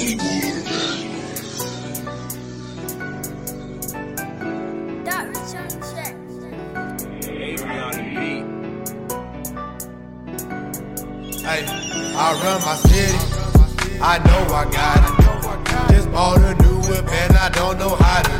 Hey, I run my city. I know I got it. Just bought a new whip and I don't know how to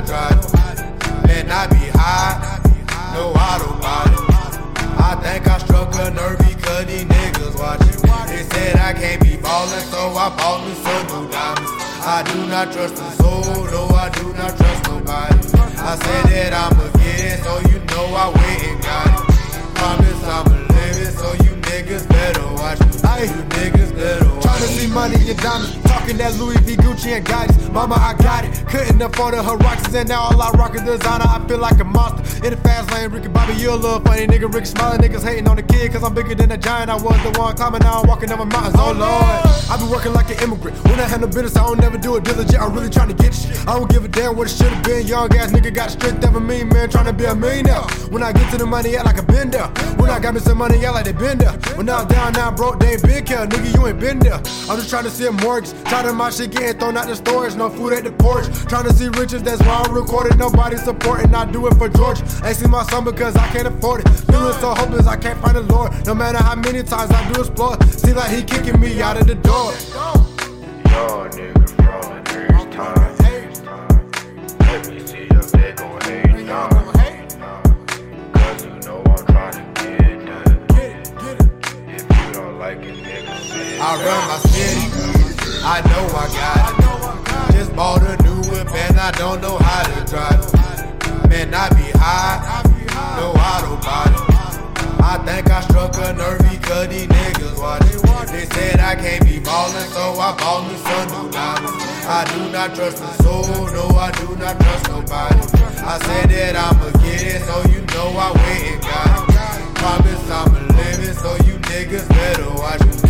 ballin', so I bought me some new diamonds. I do not trust the soul, no, I do not trust nobody. I said that I'ma get it, so you know I went and got it. Promise I'ma live it, so you niggas better watch me. You niggas better watch Tryna see money and diamonds, talking that Louis V, Gucci and Gotti. Mama, I got it. Couldn't afford the Roxas, and now all I rock is designer. I feel like a monster in the fast lane. Ricky Bobby, you a little funny nigga. Ricky smiling, niggas hating on the kid, cause I'm bigger than a giant. I was the one and now I'm walking over mountains. Oh lord, I be working like an immigrant. When I handle business, I don't never do it diligent. I'm really trying to get shit. I don't give a damn what it should have been. Young ass nigga got strength of a mean man, trying to be a millionaire. When I get to the money, act like a bender. When I got me some money, act like they been there. When I'm down, now broke, they ain't been care. Nigga, you ain't been there. I'm just trying to a mortgage. Tired of my shit getting thrown out the storage. No food at the porch. Trying to see riches, that's why I'm recording. Nobody supporting. I do it for George. Ain't see my son because I can't afford it. Feeling so hopeless, I can't find the Lord. No matter how many times I do explore, seems like he kicking me out of the door. Y'all niggas from the first time. Let me see if they gon' hate now. You know I'm tryna get that. If you don't like it, nigga, say it. I run my city. I know I got it. Just bought a new whip and I don't know how to drive it. Man, I be high, no auto body. I think I struck a nerve because these niggas watch They said I can't be ballin', so I ballin' some new diamonds. I do not trust the soul, no, I do not trust nobody. I said that I'ma get it, so you know I went and got it. Promise I'ma live it, so you niggas better watch me.